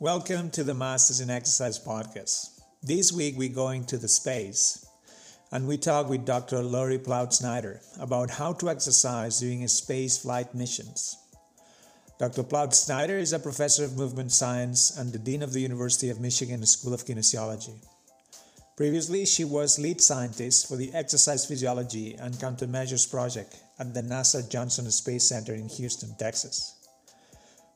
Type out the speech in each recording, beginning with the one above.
Welcome to the Masters in Exercise podcast. This week we're going to the space and we talk with Dr. Lori Ploutz-Snyder about how to exercise during space flight missions. Dr. Ploutz-Snyder is a professor of movement science and the dean of the University of Michigan School of Kinesiology. Previously, she was lead scientist for the Exercise Physiology and Countermeasures Project at the NASA Johnson Space Center in Houston, Texas.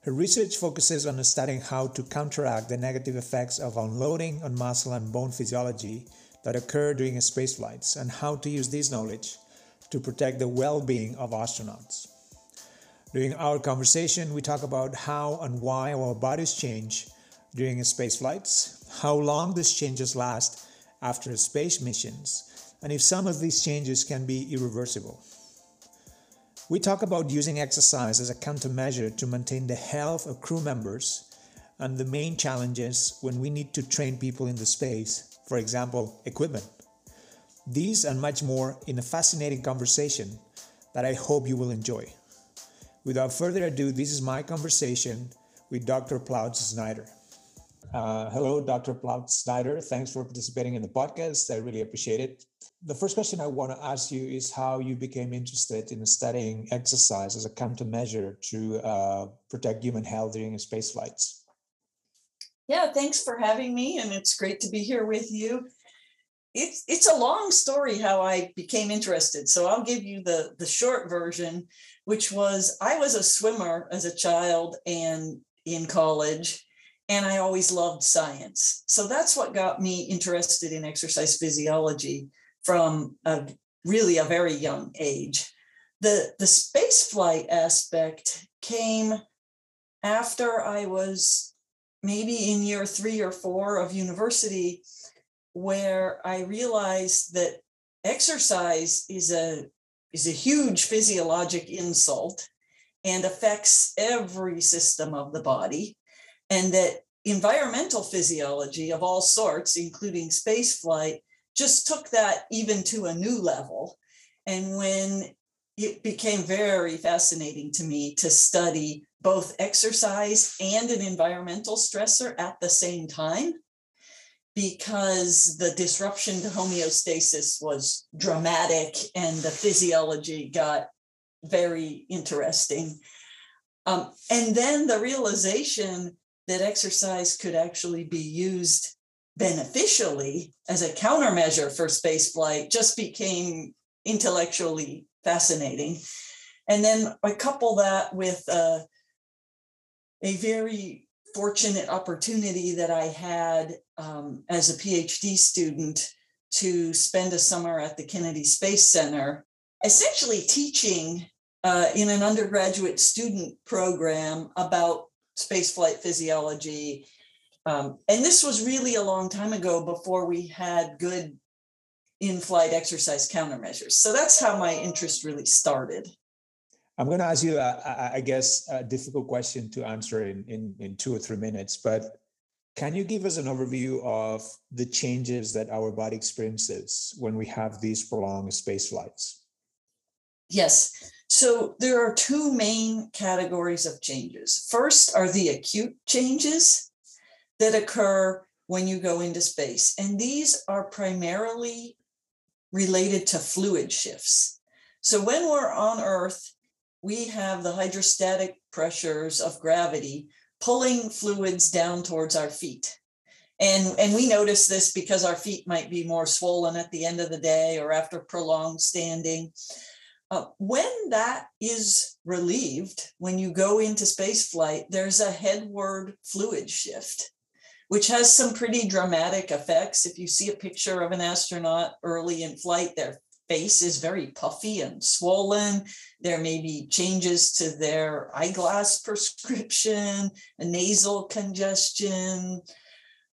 Her research focuses on studying how to counteract the negative effects of unloading on muscle and bone physiology that occur during space flights and how to use this knowledge to protect the well being of astronauts. During our conversation, we talk about how and why our bodies change during space flights, how long these changes last after space missions, and if some of these changes can be irreversible. We talk about using exercise as a countermeasure to maintain the health of crew members and the main challenges when we need to train people in the space, for example, equipment. These and much more in a fascinating conversation that I hope you will enjoy. Without further ado, this is my conversation with Dr. Ploutz-Snyder. Uh, hello, Dr. Ploutz-Snyder. Thanks for participating in the podcast. I really appreciate it. The first question I want to ask you is how you became interested in studying exercise as a countermeasure to uh, protect human health during space flights. Yeah, thanks for having me, and it's great to be here with you. It's it's a long story how I became interested, so I'll give you the the short version, which was I was a swimmer as a child and in college, and I always loved science. So that's what got me interested in exercise physiology from a really a very young age. The, the space flight aspect came after I was maybe in year three or four of university, where I realized that exercise is a is a huge physiologic insult and affects every system of the body and that environmental physiology of all sorts including space flight just took that even to a new level. And when it became very fascinating to me to study both exercise and an environmental stressor at the same time because the disruption to homeostasis was dramatic and the physiology got very interesting. Um, and then the realization that exercise could actually be used beneficially as a countermeasure for spaceflight just became intellectually fascinating. And then I couple that with uh, a very fortunate opportunity that I had um, as a PhD student to spend a summer at the Kennedy Space Center, essentially teaching uh, in an undergraduate student program about spaceflight physiology um, and this was really a long time ago before we had good in flight exercise countermeasures. So that's how my interest really started. I'm going to ask you, a, I guess, a difficult question to answer in, in, in two or three minutes, but can you give us an overview of the changes that our body experiences when we have these prolonged space flights? Yes. So there are two main categories of changes. First are the acute changes, that occur when you go into space. And these are primarily related to fluid shifts. So when we're on Earth, we have the hydrostatic pressures of gravity pulling fluids down towards our feet. And, and we notice this because our feet might be more swollen at the end of the day or after prolonged standing. Uh, when that is relieved, when you go into space flight, there's a headward fluid shift which has some pretty dramatic effects. If you see a picture of an astronaut early in flight, their face is very puffy and swollen. There may be changes to their eyeglass prescription, a nasal congestion.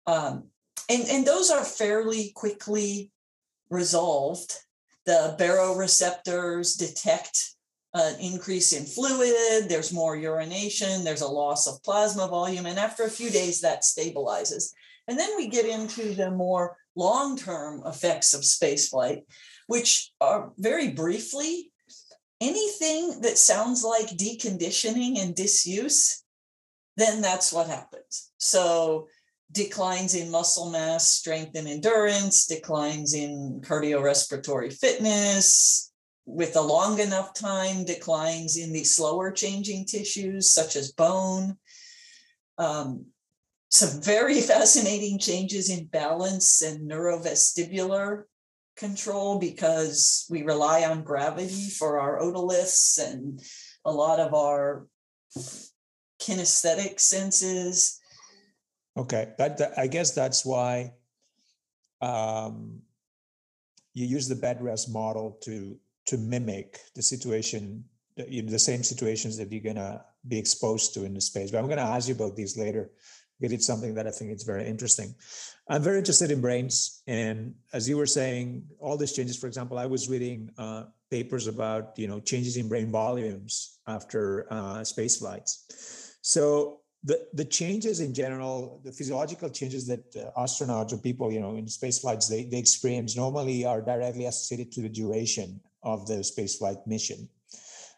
Um, and, and those are fairly quickly resolved. The baroreceptors detect an increase in fluid, there's more urination, there's a loss of plasma volume, and after a few days that stabilizes. And then we get into the more long-term effects of spaceflight, which are very briefly anything that sounds like deconditioning and disuse, then that's what happens. So declines in muscle mass, strength and endurance, declines in cardiorespiratory fitness, with a long enough time, declines in the slower changing tissues such as bone. Um, some very fascinating changes in balance and neurovestibular control because we rely on gravity for our otoliths and a lot of our kinesthetic senses. Okay, that, that I guess that's why um, you use the bed rest model to to mimic the situation, you the same situations that you're gonna be exposed to in the space. But I'm gonna ask you about these later. Because it's something that I think it's very interesting. I'm very interested in brains, and as you were saying, all these changes. For example, I was reading uh, papers about you know changes in brain volumes after uh, space flights. So the the changes in general, the physiological changes that uh, astronauts or people you know in space flights they they experience normally are directly associated to the duration of the space flight mission.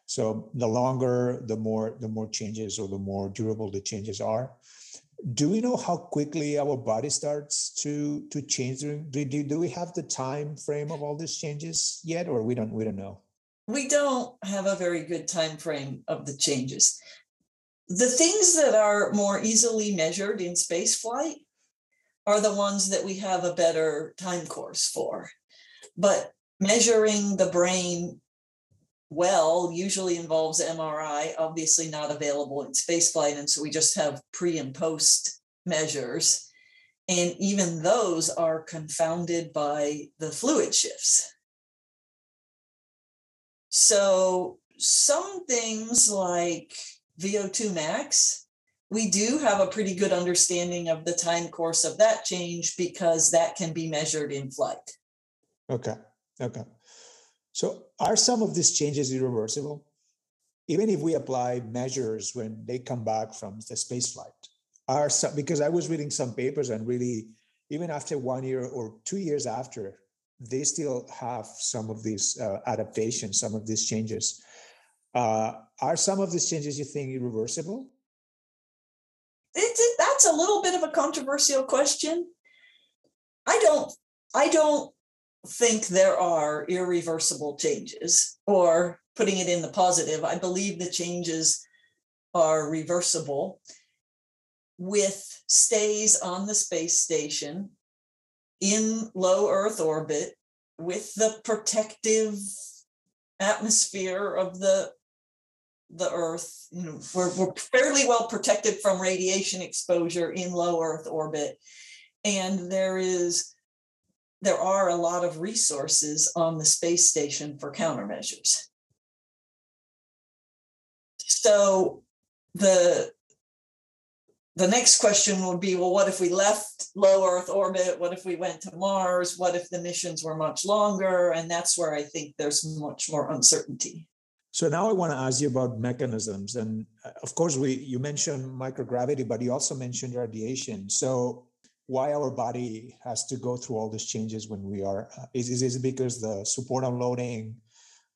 So the longer, the more the more changes or the more durable the changes are. Do we know how quickly our body starts to to change do, do, do we have the time frame of all these changes yet or we don't we don't know? We don't have a very good time frame of the changes the things that are more easily measured in space flight are the ones that we have a better time course for but measuring the brain well usually involves MRI, obviously not available in spaceflight. And so we just have pre and post measures. And even those are confounded by the fluid shifts. So some things like VO2 max, we do have a pretty good understanding of the time course of that change because that can be measured in flight. Okay. Okay. So are some of these changes irreversible? Even if we apply measures when they come back from the space flight, are some, because I was reading some papers and really, even after one year or two years after, they still have some of these uh, adaptations, some of these changes. Uh, are some of these changes you think irreversible? That's a little bit of a controversial question. I don't. I don't think there are irreversible changes, or putting it in the positive, I believe the changes are reversible with stays on the space station in low Earth orbit with the protective atmosphere of the the earth you know we're, we're fairly well protected from radiation exposure in low earth orbit. And there is there are a lot of resources on the space station for countermeasures. So the the next question would be well what if we left low earth orbit? What if we went to mars? What if the missions were much longer? And that's where i think there's much more uncertainty so now i want to ask you about mechanisms and uh, of course we you mentioned microgravity but you also mentioned radiation. So why our body has to go through all these changes when we are uh, it because the support unloading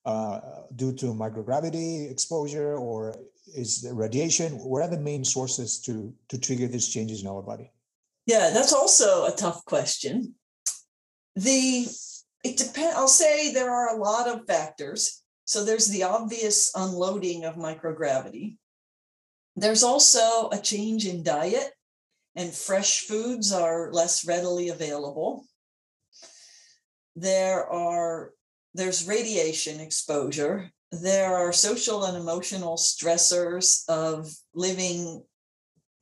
uh, due to microgravity exposure or is the radiation? What are the main sources to to trigger these changes in our body? Yeah that's also a tough question. The it depends i'll say there are a lot of factors so there's the obvious unloading of microgravity there's also a change in diet and fresh foods are less readily available. There are there's radiation exposure. There are social and emotional stressors of living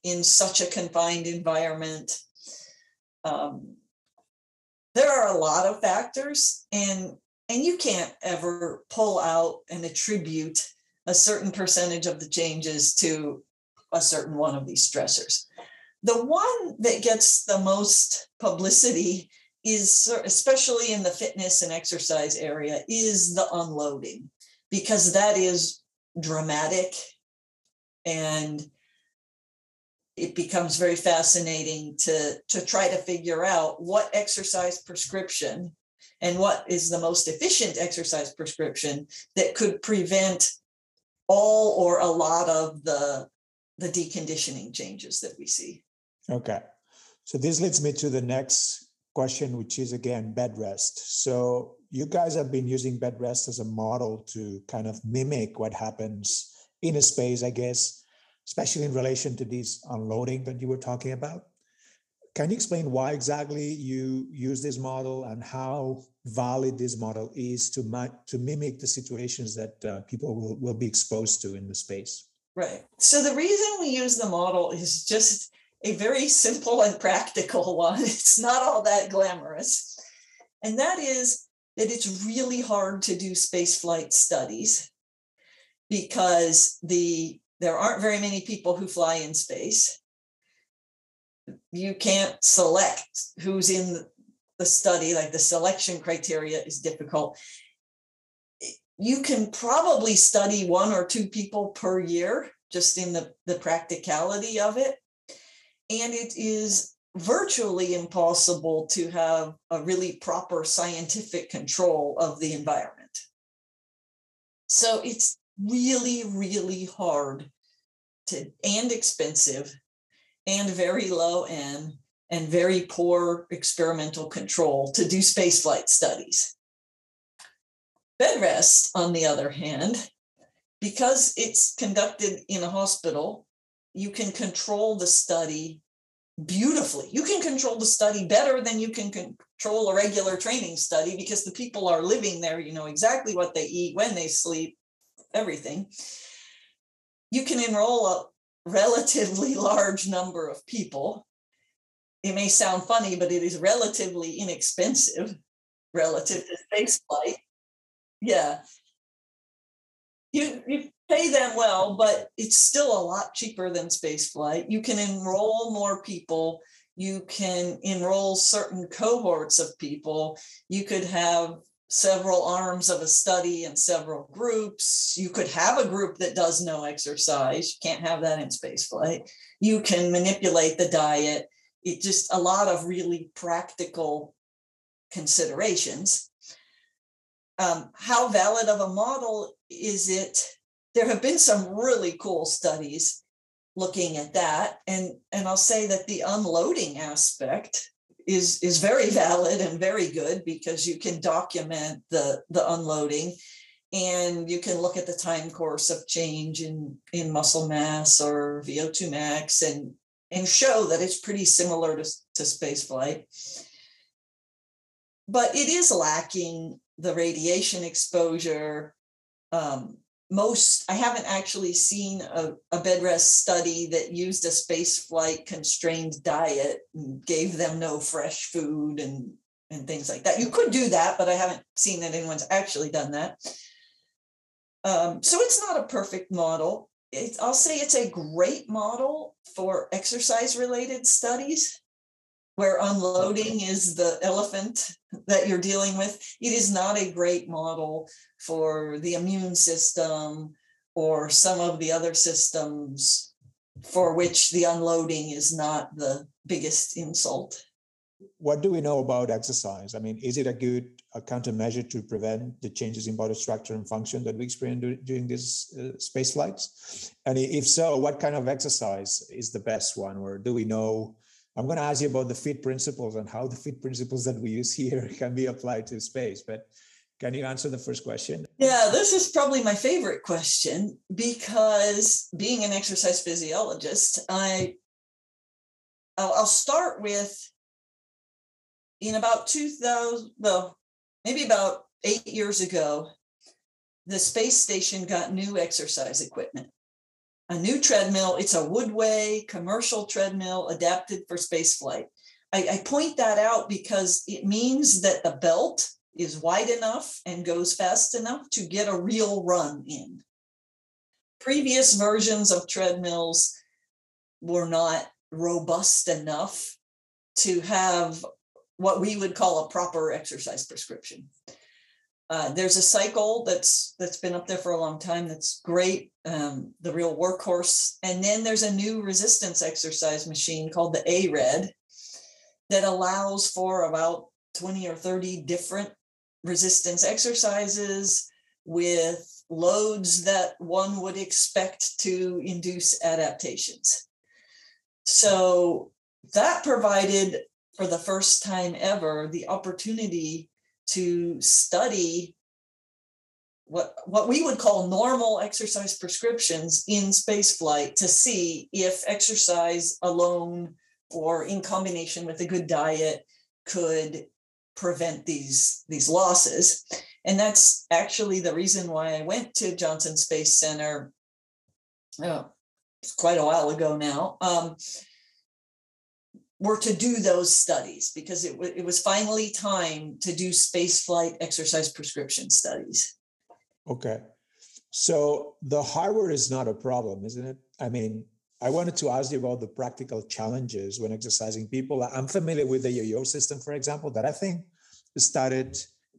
in such a confined environment. Um, there are a lot of factors, and and you can't ever pull out and attribute a certain percentage of the changes to a certain one of these stressors. The one that gets the most publicity is, especially in the fitness and exercise area, is the unloading, because that is dramatic and it becomes very fascinating to, to try to figure out what exercise prescription and what is the most efficient exercise prescription that could prevent all or a lot of the the deconditioning changes that we see. Okay. So this leads me to the next question, which is again bed rest. So you guys have been using bed rest as a model to kind of mimic what happens in a space, I guess, especially in relation to this unloading that you were talking about. Can you explain why exactly you use this model and how valid this model is to, to mimic the situations that uh, people will, will be exposed to in the space? Right. So the reason we use the model is just a very simple and practical one. It's not all that glamorous. And that is that it's really hard to do space flight studies because the there aren't very many people who fly in space you can't select who's in the study, like the selection criteria is difficult. You can probably study one or two people per year, just in the, the practicality of it. And it is virtually impossible to have a really proper scientific control of the environment. So it's really, really hard to and expensive and very low end and very poor experimental control to do spaceflight studies. Bed rest, on the other hand, because it's conducted in a hospital, you can control the study beautifully. You can control the study better than you can control a regular training study because the people are living there, you know exactly what they eat, when they sleep, everything. You can enroll a relatively large number of people. It may sound funny, but it is relatively inexpensive relative to space flight. Yeah. You, you pay them well, but it's still a lot cheaper than space flight. You can enroll more people. You can enroll certain cohorts of people. You could have several arms of a study and several groups. You could have a group that does no exercise. You can't have that in spaceflight. You can manipulate the diet. It just a lot of really practical considerations. Um, how valid of a model is it? There have been some really cool studies looking at that. And, and I'll say that the unloading aspect is is very valid and very good because you can document the the unloading and you can look at the time course of change in in muscle mass or VO2 max and and show that it's pretty similar to, to space flight. But it is lacking the radiation exposure, um, most i haven't actually seen a, a bed rest study that used a space flight constrained diet and gave them no fresh food and and things like that. You could do that but i haven't seen that anyone's actually done that. Um, so it's not a perfect model. It's, i'll say it's a great model for exercise related studies where unloading is the elephant that you're dealing with. It is not a great model for the immune system or some of the other systems for which the unloading is not the biggest insult. What do we know about exercise? I mean, is it a good a countermeasure to prevent the changes in body structure and function that we experience during these uh, space flights? And if so, what kind of exercise is the best one? Or do we know I'm going to ask you about the fit principles and how the fit principles that we use here can be applied to space. But can you answer the first question? Yeah, this is probably my favorite question because being an exercise physiologist, I I'll start with in about 2000, well, maybe about eight years ago, the space station got new exercise equipment a new treadmill. It's a Woodway commercial treadmill adapted for spaceflight. I, I point that out because it means that the belt is wide enough and goes fast enough to get a real run in. Previous versions of treadmills were not robust enough to have what we would call a proper exercise prescription. Uh, there's a cycle that's that's been up there for a long time that's great um, the real workhorse and then there's a new resistance exercise machine called the ARED that allows for about 20 or 30 different resistance exercises with loads that one would expect to induce adaptations. So that provided, for the first time ever, the opportunity to study what, what we would call normal exercise prescriptions in spaceflight to see if exercise alone or in combination with a good diet could prevent these, these losses. And that's actually the reason why I went to Johnson Space Center oh, quite a while ago now. Um, were to do those studies because it, w- it was finally time to do space flight exercise prescription studies. Okay. So the hardware is not a problem, isn't it? I mean, I wanted to ask you about the practical challenges when exercising people. I'm familiar with the yo-yo system, for example, that I think started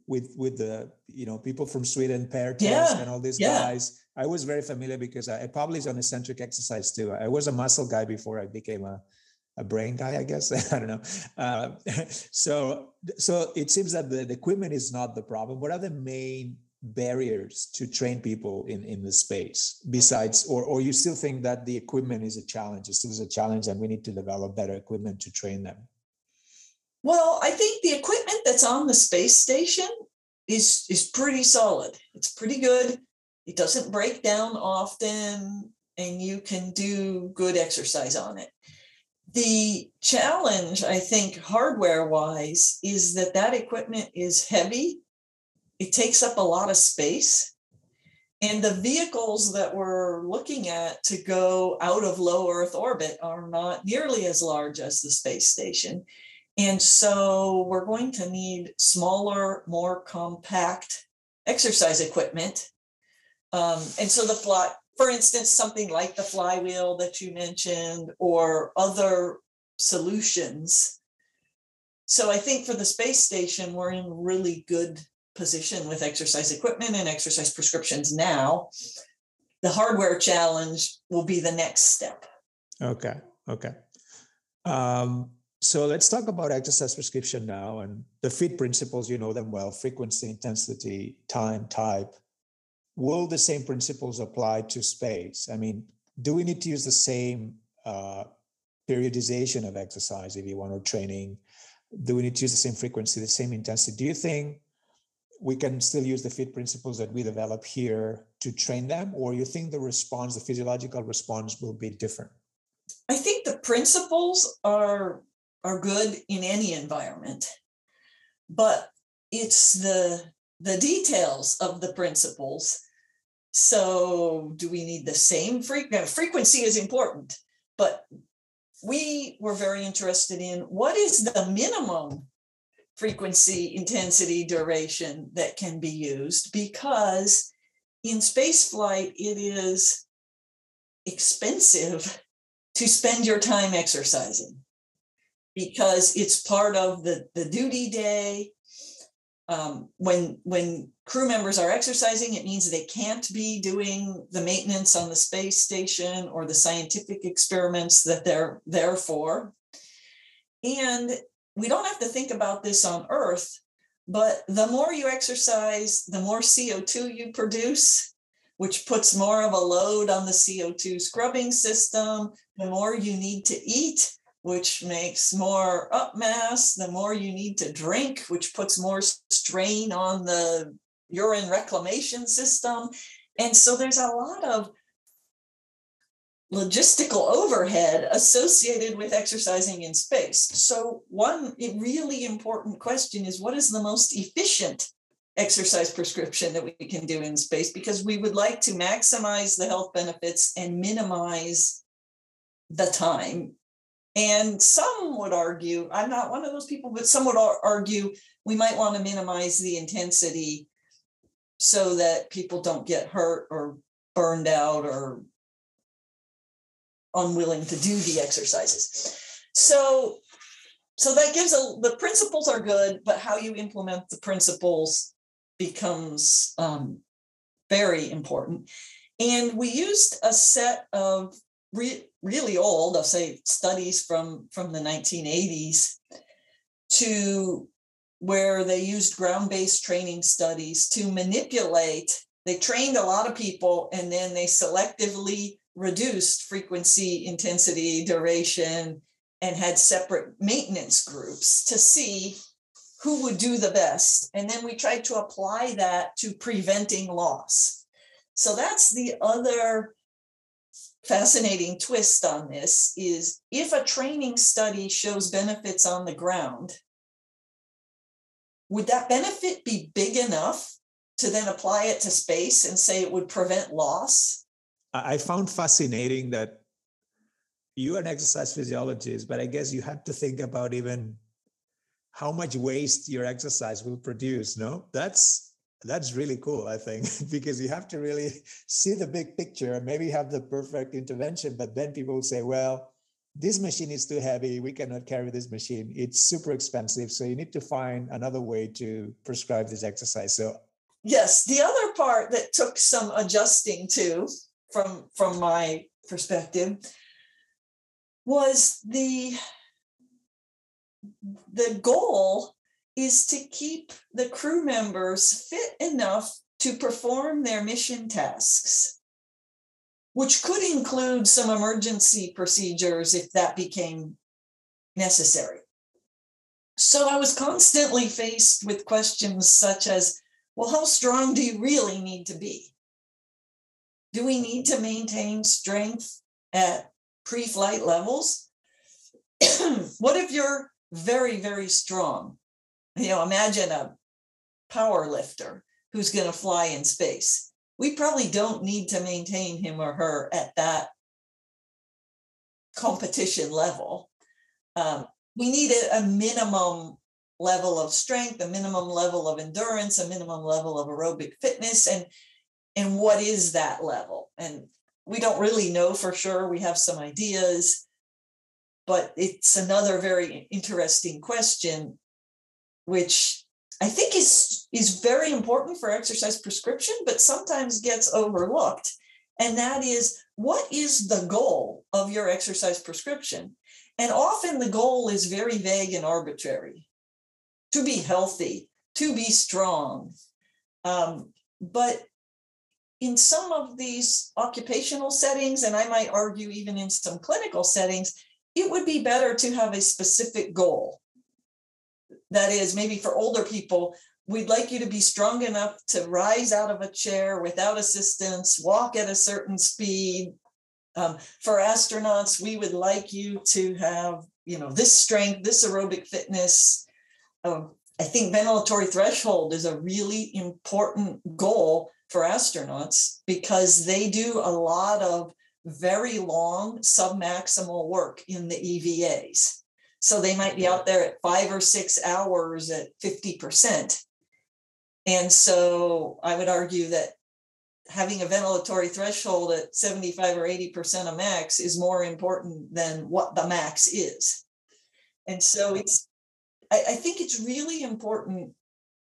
with with the you know people from Sweden, Per Yeah, and all these yeah. guys. I was very familiar because I, I probably on eccentric exercise too. I was a muscle guy before I became a a brain guy, I guess. I don't know. Uh, so so it seems that the, the equipment is not the problem. What are the main barriers to train people in in the space besides or or you still think that the equipment is a challenge it still is a challenge and we need to develop better equipment to train them Well, I think the equipment that's on the space station is is pretty solid. It's pretty good. It doesn't break down often, and you can do good exercise on it. The challenge, I think, hardware wise, is that that equipment is heavy. It takes up a lot of space. And the vehicles that we're looking at to go out of low Earth orbit are not nearly as large as the space station. And so we're going to need smaller, more compact exercise equipment. Um, and so the fly, for instance, something like the flywheel that you mentioned, or other solutions. So I think for the space station, we're in really good position with exercise equipment and exercise prescriptions now. The hardware challenge will be the next step. okay okay um, so let's talk about exercise prescription now and the fit principles you know them well frequency intensity time type will the same principles apply to space? I mean do we need to use the same uh, periodization of exercise if you want or training? Do we need to use the same frequency the same intensity? Do you think we can still use the fit principles that we develop here to train them or you think the response the physiological response will be different? I think the principles are are good in any environment, but it's the the details of the principles. So, do we need the same frequency? Frequency is important, but we were very interested in what is the minimum frequency, intensity, duration that can be used because in space flight it is expensive to spend your time exercising because it's part of the, the duty day. Um, when when crew members are exercising, it means they can't be doing the maintenance on the space station or the scientific experiments that they're there for. And we don't have to think about this on Earth, but the more you exercise, the more CO2 you produce, which puts more of a load on the CO2 scrubbing system, the more you need to eat, which makes more up mass, the more you need to drink, which puts more strain on the urine reclamation system. And so there's a lot of logistical overhead associated with exercising in space. So, one really important question is what is the most efficient exercise prescription that we can do in space? Because we would like to maximize the health benefits and minimize the time. And some would argue, I'm not one of those people, but some would argue we might want to minimize the intensity so that people don't get hurt or burned out or unwilling to do the exercises. So so that gives a the principles are good, but how you implement the principles becomes um, very important. And we used a set of re- really old, I'll say, studies from from the 1980s to where they used ground based training studies to manipulate. They trained a lot of people and then they selectively reduced frequency, intensity, duration, and had separate maintenance groups to see who would do the best. And then we tried to apply that to preventing loss. So that's the other fascinating twist on this is if a training study shows benefits on the ground, would that benefit be big enough to then apply it to space and say it would prevent loss? I found fascinating that you're an exercise physiologist, but I guess you had to think about even how much waste your exercise will produce. No, that's that's really cool. I think because you have to really see the big picture and maybe have the perfect intervention. But then people say, well, this machine is too heavy. We cannot carry this machine. It's super expensive. So you need to find another way to prescribe this exercise. So yes, the other part that took some adjusting to from from my perspective was the the goal is to keep the crew members fit enough to perform their mission tasks which could include some emergency procedures if that became necessary so i was constantly faced with questions such as well how strong do you really need to be do we need to maintain strength at pre flight levels? what if you're very, very strong? You know, imagine a power lifter who's going to fly in space. We probably don't need to maintain him or her at that competition level. Um, we need a, a minimum level of strength, a minimum level of endurance, a minimum level of aerobic fitness, and and what is that level and we don't really know for sure we have some ideas but it's another very interesting question which i think is is very important for exercise prescription but sometimes gets overlooked. And that is what is the goal of your exercise prescription? And often the goal is very vague and arbitrary. To be healthy to be strong. Um, but in some of these occupational settings, and I might argue even in some clinical settings, it would be better to have a specific goal. That is, maybe for older people, we'd like you to be strong enough to rise out of a chair without assistance, walk at a certain speed. Um, for astronauts, we would like you to have, you know, this strength, this aerobic fitness. Um, I think ventilatory threshold is a really important goal for astronauts because they do a lot of very long submaximal work in the EVAs. So they might be out there at five or six hours at 50%. And so I would argue that having a ventilatory threshold at 75 or 80% of max is more important than what the max is. And so it's, I, I think it's really important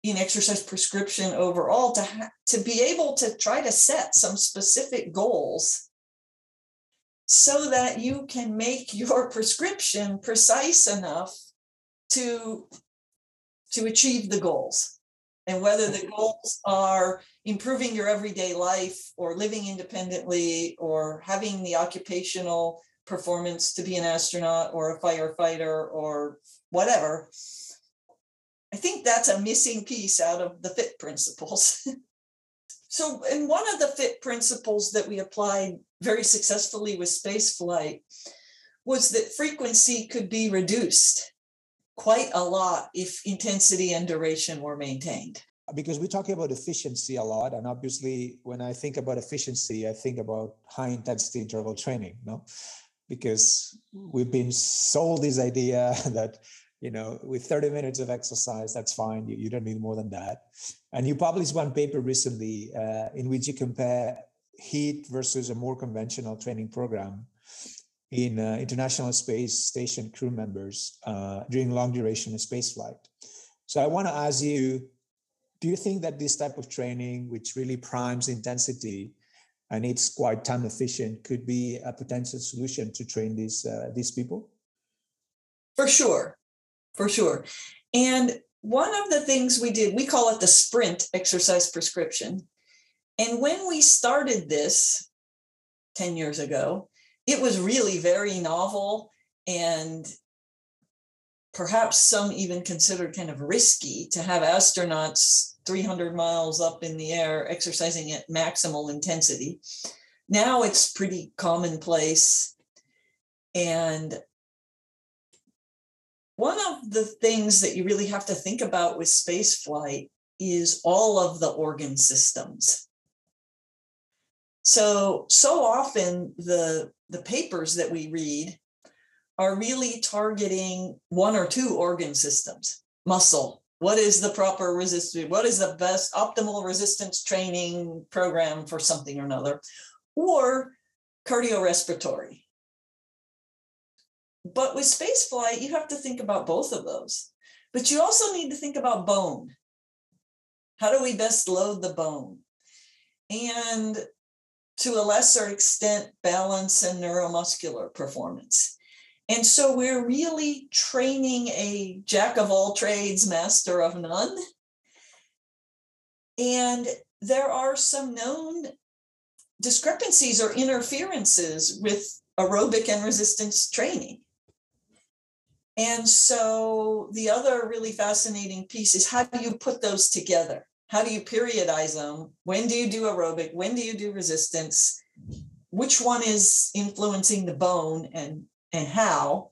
in exercise prescription overall to ha- to be able to try to set some specific goals so that you can make your prescription precise enough to to achieve the goals and whether the goals are improving your everyday life or living independently or having the occupational performance to be an astronaut or a firefighter or whatever I think that's a missing piece out of the FIT principles. so, and one of the FIT principles that we applied very successfully with space flight was that frequency could be reduced quite a lot if intensity and duration were maintained. Because we're talking about efficiency a lot, and obviously, when I think about efficiency, I think about high intensity interval training, no? Because we've been sold this idea that you know, with 30 minutes of exercise, that's fine. You, you don't need more than that. And you published one paper recently uh, in which you compare HIIT versus a more conventional training program in uh, International Space Station crew members uh, during long duration space flight. So I want to ask you, do you think that this type of training, which really primes intensity and it's quite time efficient, could be a potential solution to train these uh, these people? For sure for sure. And one of the things we did, we call it the sprint exercise prescription. And when we started this 10 years ago, it was really very novel and perhaps some even considered kind of risky to have astronauts 300 miles up in the air exercising at maximal intensity. Now it's pretty commonplace. And one of the things that you really have to think about with space flight is all of the organ systems. So, so often the, the papers that we read are really targeting one or two organ systems muscle. What is the proper resistance? What is the best optimal resistance training program for something or another? Or cardiorespiratory. But with spaceflight, you have to think about both of those. But you also need to think about bone. How do we best load the bone? And to a lesser extent, balance and neuromuscular performance. And so we're really training a jack of all trades, master of none. And there are some known discrepancies or interferences with aerobic and resistance training. And so the other really fascinating piece is how do you put those together? How do you periodize them? When do you do aerobic? When do you do resistance? Which one is influencing the bone and, and how?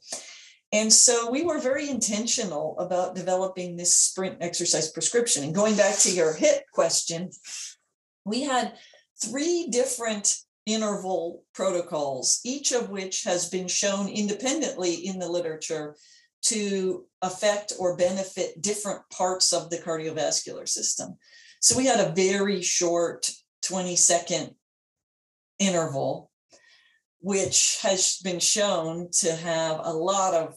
And so we were very intentional about developing this sprint exercise prescription. And going back to your HIT question, we had three different interval protocols, each of which has been shown independently in the literature to affect or benefit different parts of the cardiovascular system. So we had a very short 20 second interval, which has been shown to have a lot of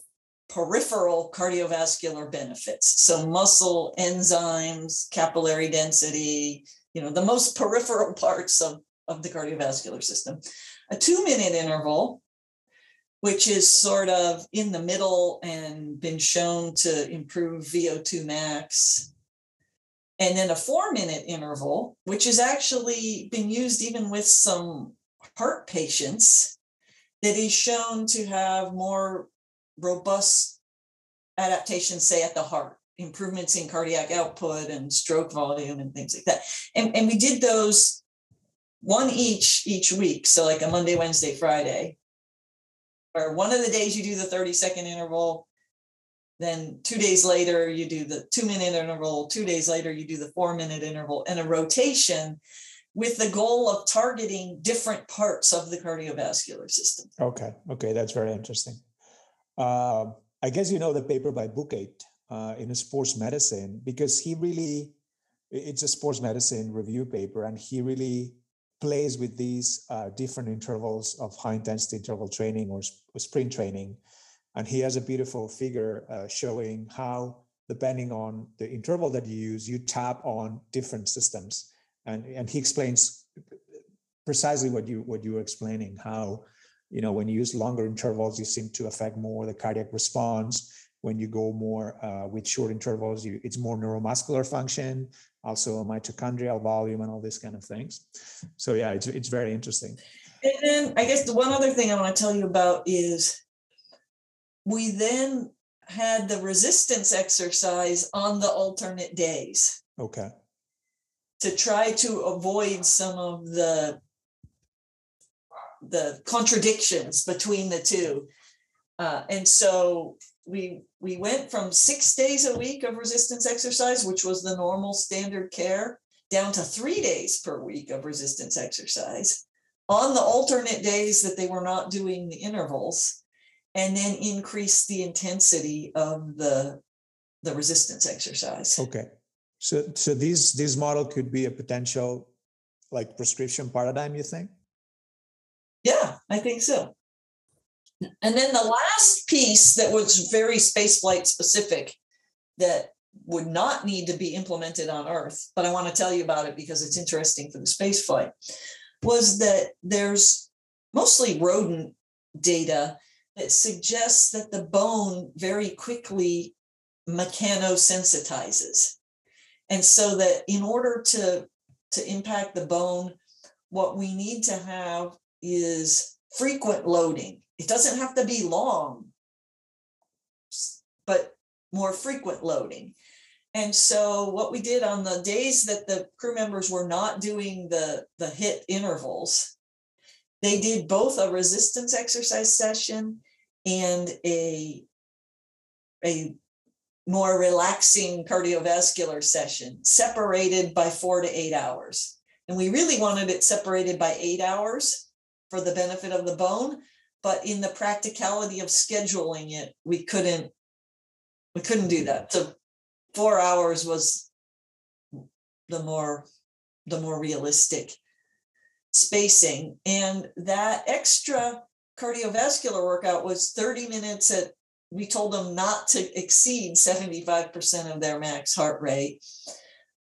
peripheral cardiovascular benefits. So muscle, enzymes, capillary density, you know, the most peripheral parts of, of the cardiovascular system. A two minute interval which is sort of in the middle and been shown to improve VO2 max. And then a four minute interval, which has actually been used even with some heart patients, that is shown to have more robust adaptations, say at the heart, improvements in cardiac output and stroke volume and things like that. And, and we did those one each each week. So like a Monday, Wednesday, Friday or one of the days you do the 30 second interval then two days later you do the two minute interval two days later you do the four minute interval and a rotation with the goal of targeting different parts of the cardiovascular system. Okay okay that's very interesting. Uh, i guess you know the paper by Buchheit uh, in sports medicine because he really it's a sports medicine review paper and he really plays with these uh, different intervals of high intensity interval training or, or, sprint training. And he has a beautiful figure uh, showing how, depending on the interval that you use, you tap on different systems. And, and he explains precisely what you what you were explaining, how you know when you use longer intervals, you seem to affect more the cardiac response. When you go more uh, with short intervals, you, it's more neuromuscular function also mitochondrial volume and all these kind of things. So yeah, it's it's very interesting. And then I guess the one other thing I want to tell you about is we then had the resistance exercise on the alternate days. Okay. To try to avoid some of the the contradictions between the two. Uh, and so we we went from six days a week of resistance exercise, which was the normal standard care, down to three days per week of resistance exercise on the alternate days that they were not doing the intervals, and then increase the intensity of the the resistance exercise. Okay. So so these these model could be a potential like prescription paradigm, you think? Yeah, I think so. And then the last piece that was very spaceflight specific that would not need to be implemented on Earth, but I want to tell you about it because it's interesting for the spaceflight, was that there's mostly rodent data that suggests that the bone very quickly mechanosensitizes. And so that in order to, to impact the bone, what we need to have is frequent loading. It doesn't have to be long, but more frequent loading. And so what we did on the days that the crew members were not doing the, the HIIT intervals, they did both a resistance exercise session and a, a more relaxing cardiovascular session separated by four to eight hours. And we really wanted it separated by eight hours for the benefit of the bone. But in the practicality of scheduling it, we couldn't we couldn't do that. So four hours was the more the more realistic spacing. And that extra cardiovascular workout was 30 minutes at, we told them not to exceed 75% of their max heart rate.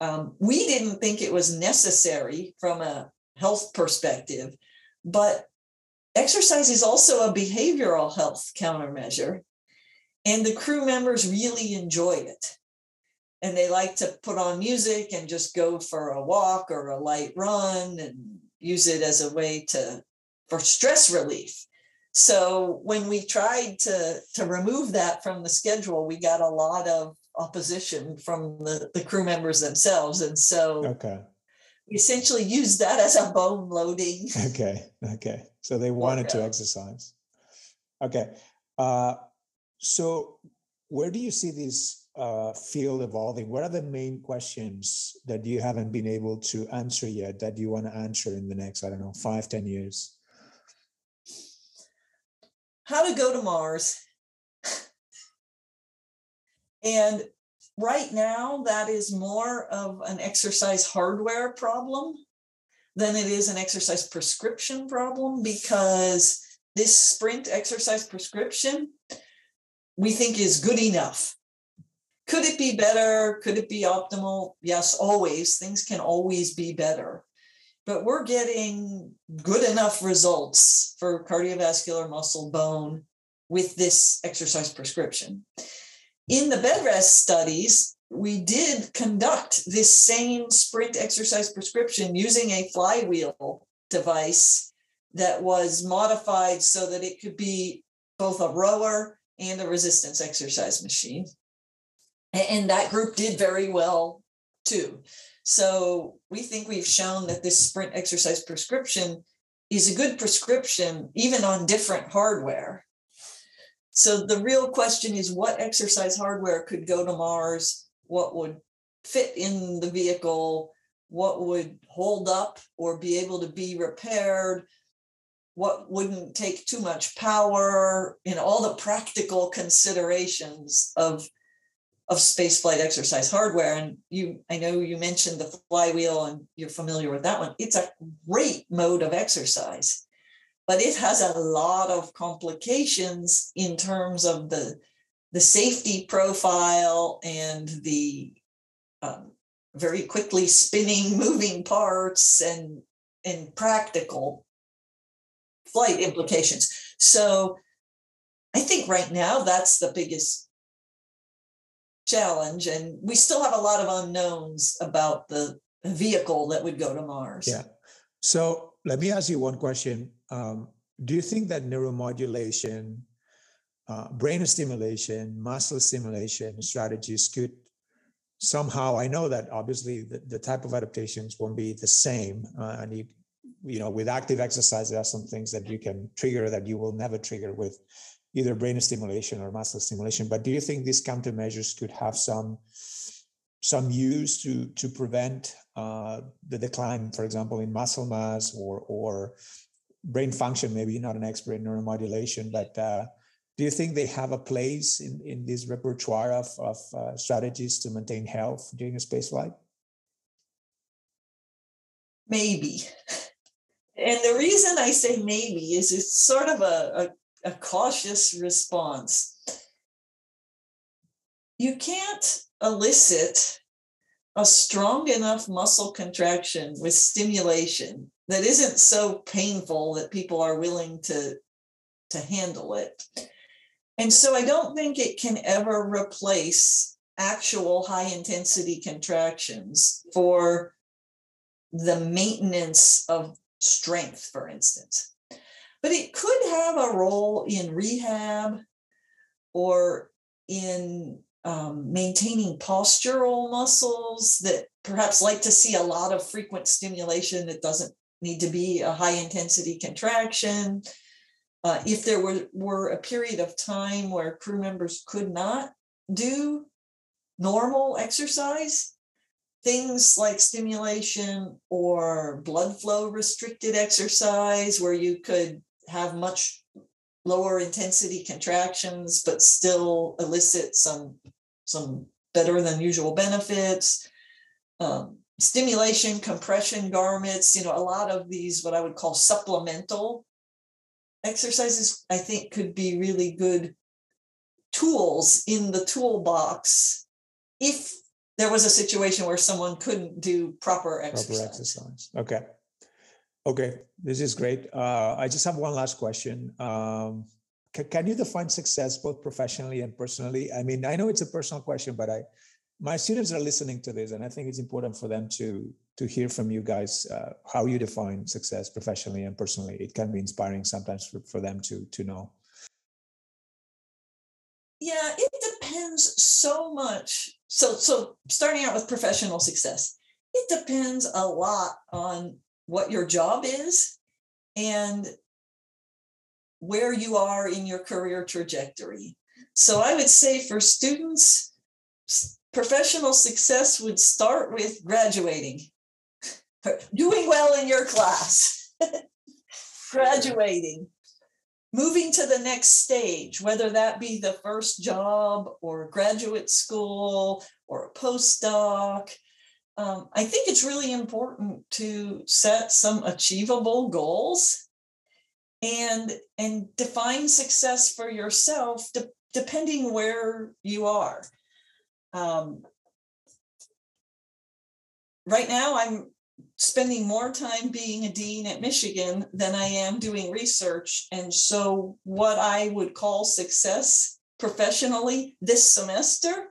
Um, we didn't think it was necessary from a health perspective, but exercise is also a behavioral health countermeasure. And the crew members really enjoyed it. And they like to put on music and just go for a walk or a light run and use it as a way to for stress relief. So when we tried to to remove that from the schedule, we got a lot of opposition from the, the crew members themselves. And so okay. we essentially used that as a bone loading. Okay. Okay. So they wanted workout. to exercise. Okay. Uh, so where do you see this uh, field evolving? What are the main questions that you haven't been able to answer yet that you want to answer in the next, I don't know, five, ten years? How to go to Mars. and right now, that is more of an exercise hardware problem than it is an exercise prescription problem because this sprint exercise prescription we think is good enough could it be better? Could it be optimal? Yes, always. Things can always be better. But we're getting good enough results for cardiovascular muscle bone with this exercise prescription. In the bed rest studies, we did conduct this same sprint exercise prescription using a flywheel device that was modified so that it could be both a rower and a resistance exercise machine and that group did very well too. So we think we've shown that this sprint exercise prescription is a good prescription even on different hardware. So the real question is what exercise hardware could go to Mars? What would fit in the vehicle? What would hold up or be able to be repaired? What wouldn't take too much power? In all the practical considerations of of spaceflight exercise hardware. And you, I know you mentioned the flywheel and you're familiar with that one. It's a great mode of exercise, but it has a lot of complications in terms of the, the safety profile and the um, very quickly spinning, moving parts and, and practical flight implications. So I think right now that's the biggest challenge and we still have a lot of unknowns about the vehicle that would go to mars. Yeah. So let me ask you one question. Um, do you think that neuromodulation uh, brain stimulation muscle stimulation strategies could somehow i know that obviously the, the type of adaptations won't be the same uh, and you you know with active exercise there are some things that you can trigger that you will never trigger with either brain stimulation or muscle stimulation. But do you think these countermeasures could have some some use to to prevent uh, the decline, for example, in muscle mass or or brain function? Maybe not an expert in neuromodulation, but uh, do you think they have a place in, in this repertoire of, of uh, strategies to maintain health during a space flight? Maybe. And the reason I say maybe is it's sort of a, a a cautious response. You can't elicit a strong enough muscle contraction with stimulation that isn't so painful that people are willing to, to handle it. And so I don't think it can ever replace actual high intensity contractions for the maintenance of strength, for instance. But it could have a role in rehab or in um, maintaining postural muscles that perhaps like to see a lot of frequent stimulation that doesn't need to be a high intensity contraction. Uh, if there were, were a period of time where crew members could not do normal exercise, things like stimulation or blood flow restricted exercise, where you could have much lower intensity contractions, but still elicit some, some better than usual benefits. Um, stimulation, compression garments, you know, a lot of these, what I would call supplemental exercises, I think could be really good tools in the toolbox if there was a situation where someone couldn't do proper exercise. Proper exercise. Okay. Okay, this is great. Uh, I just have one last question. Um, can, can you define success both professionally and personally? I mean, I know it's a personal question, but I, my students are listening to this, and I think it's important for them to to hear from you guys uh, how you define success professionally and personally. It can be inspiring sometimes for, for them to to know. Yeah, it depends so much. So so starting out with professional success, it depends a lot on what your job is and where you are in your career trajectory. So I would say for students, professional success would start with graduating, doing well in your class, graduating, moving to the next stage, whether that be the first job or graduate school or a postdoc. Um, I think it's really important to set some achievable goals and and define success for yourself de- depending where you are. Um, right now, I'm spending more time being a dean at Michigan than I am doing research. And so, what I would call success professionally this semester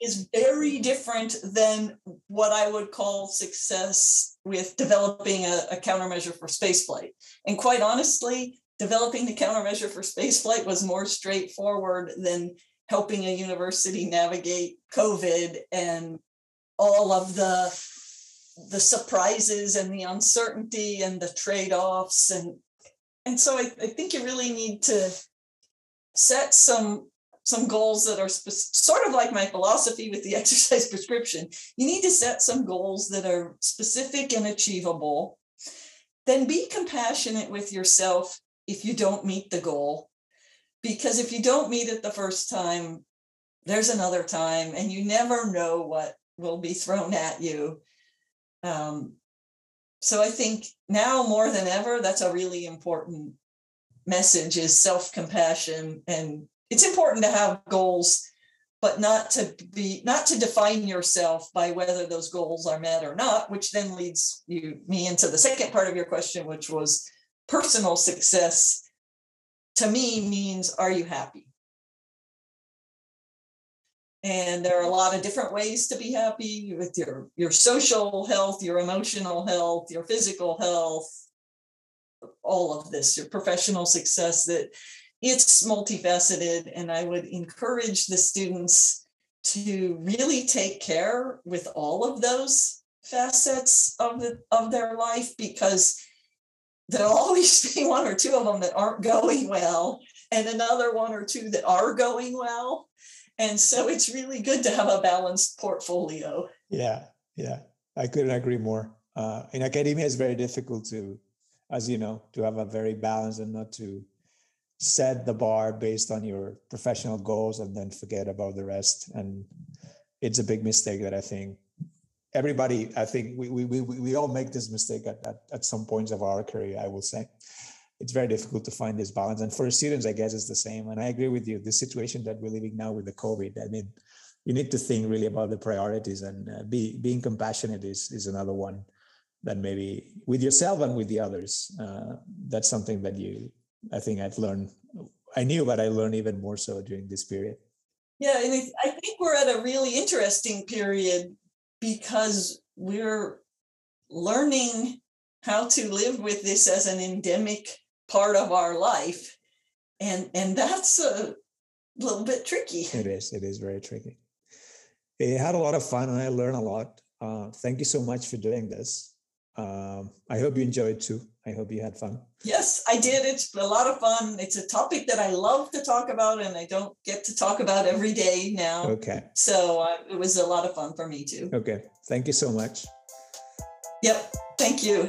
is very different than what I would call success with developing a, a countermeasure for spaceflight. And quite honestly, developing the countermeasure for spaceflight was more straightforward than helping a university navigate COVID and all of the the surprises and the uncertainty and the trade-offs and and so I, I think you really need to set some some goals that are spe- sort of like my philosophy with the exercise prescription. You need to set some goals that are specific and achievable. Then be compassionate with yourself if you don't meet the goal. Because if you don't meet it the first time there's another time and you never know what will be thrown at you um, so i think now more than ever that's a really important message is self-compassion and it's important to have goals but not to be not to define yourself by whether those goals are met or not which then leads you me into the second part of your question which was personal success to me means are you happy? And there are a lot of different ways to be happy with your, your social health, your emotional health, your physical health, all of this, your professional success, that it's multifaceted. And I would encourage the students to really take care with all of those facets of the of their life because there'll always be one or two of them that aren't going well and another one or two that are going well and so it's really good to have a balanced portfolio. Yeah yeah. I couldn't agree more. Uh, in academia it's very difficult to as you know to have a very balanced and not to set the bar based on your professional goals and then forget about the rest. And it's a big mistake that i think everybody, I think we, we, we, we all make this mistake at, at, at some points of our career, I will say. It's very difficult to find this balance. And for students, I guess it's the same. And I agree with you. The situation that we're living now with the COVID, I mean, you need to think really about the priorities and uh, be, being compassionate is, is another one that maybe with yourself and with the others. Uh, that's something that you, I think I've learned. I knew, but I learned even more so during this period. Yeah, and I think we're at a really interesting period because we're learning how to live with this as an endemic part of our life. And and that's a little bit tricky. It is. It is very tricky. I had a lot of fun and I learned a lot. Uh, thank you so much for doing this. Um, I hope you enjoyed too. I hope you had fun. Yes, I did. It's a lot of fun. It's a topic that I love to talk about, and I don't get to talk about every day now. Okay. So uh, it was a lot of fun for me too. Okay. Thank you so much. Yep. Thank you.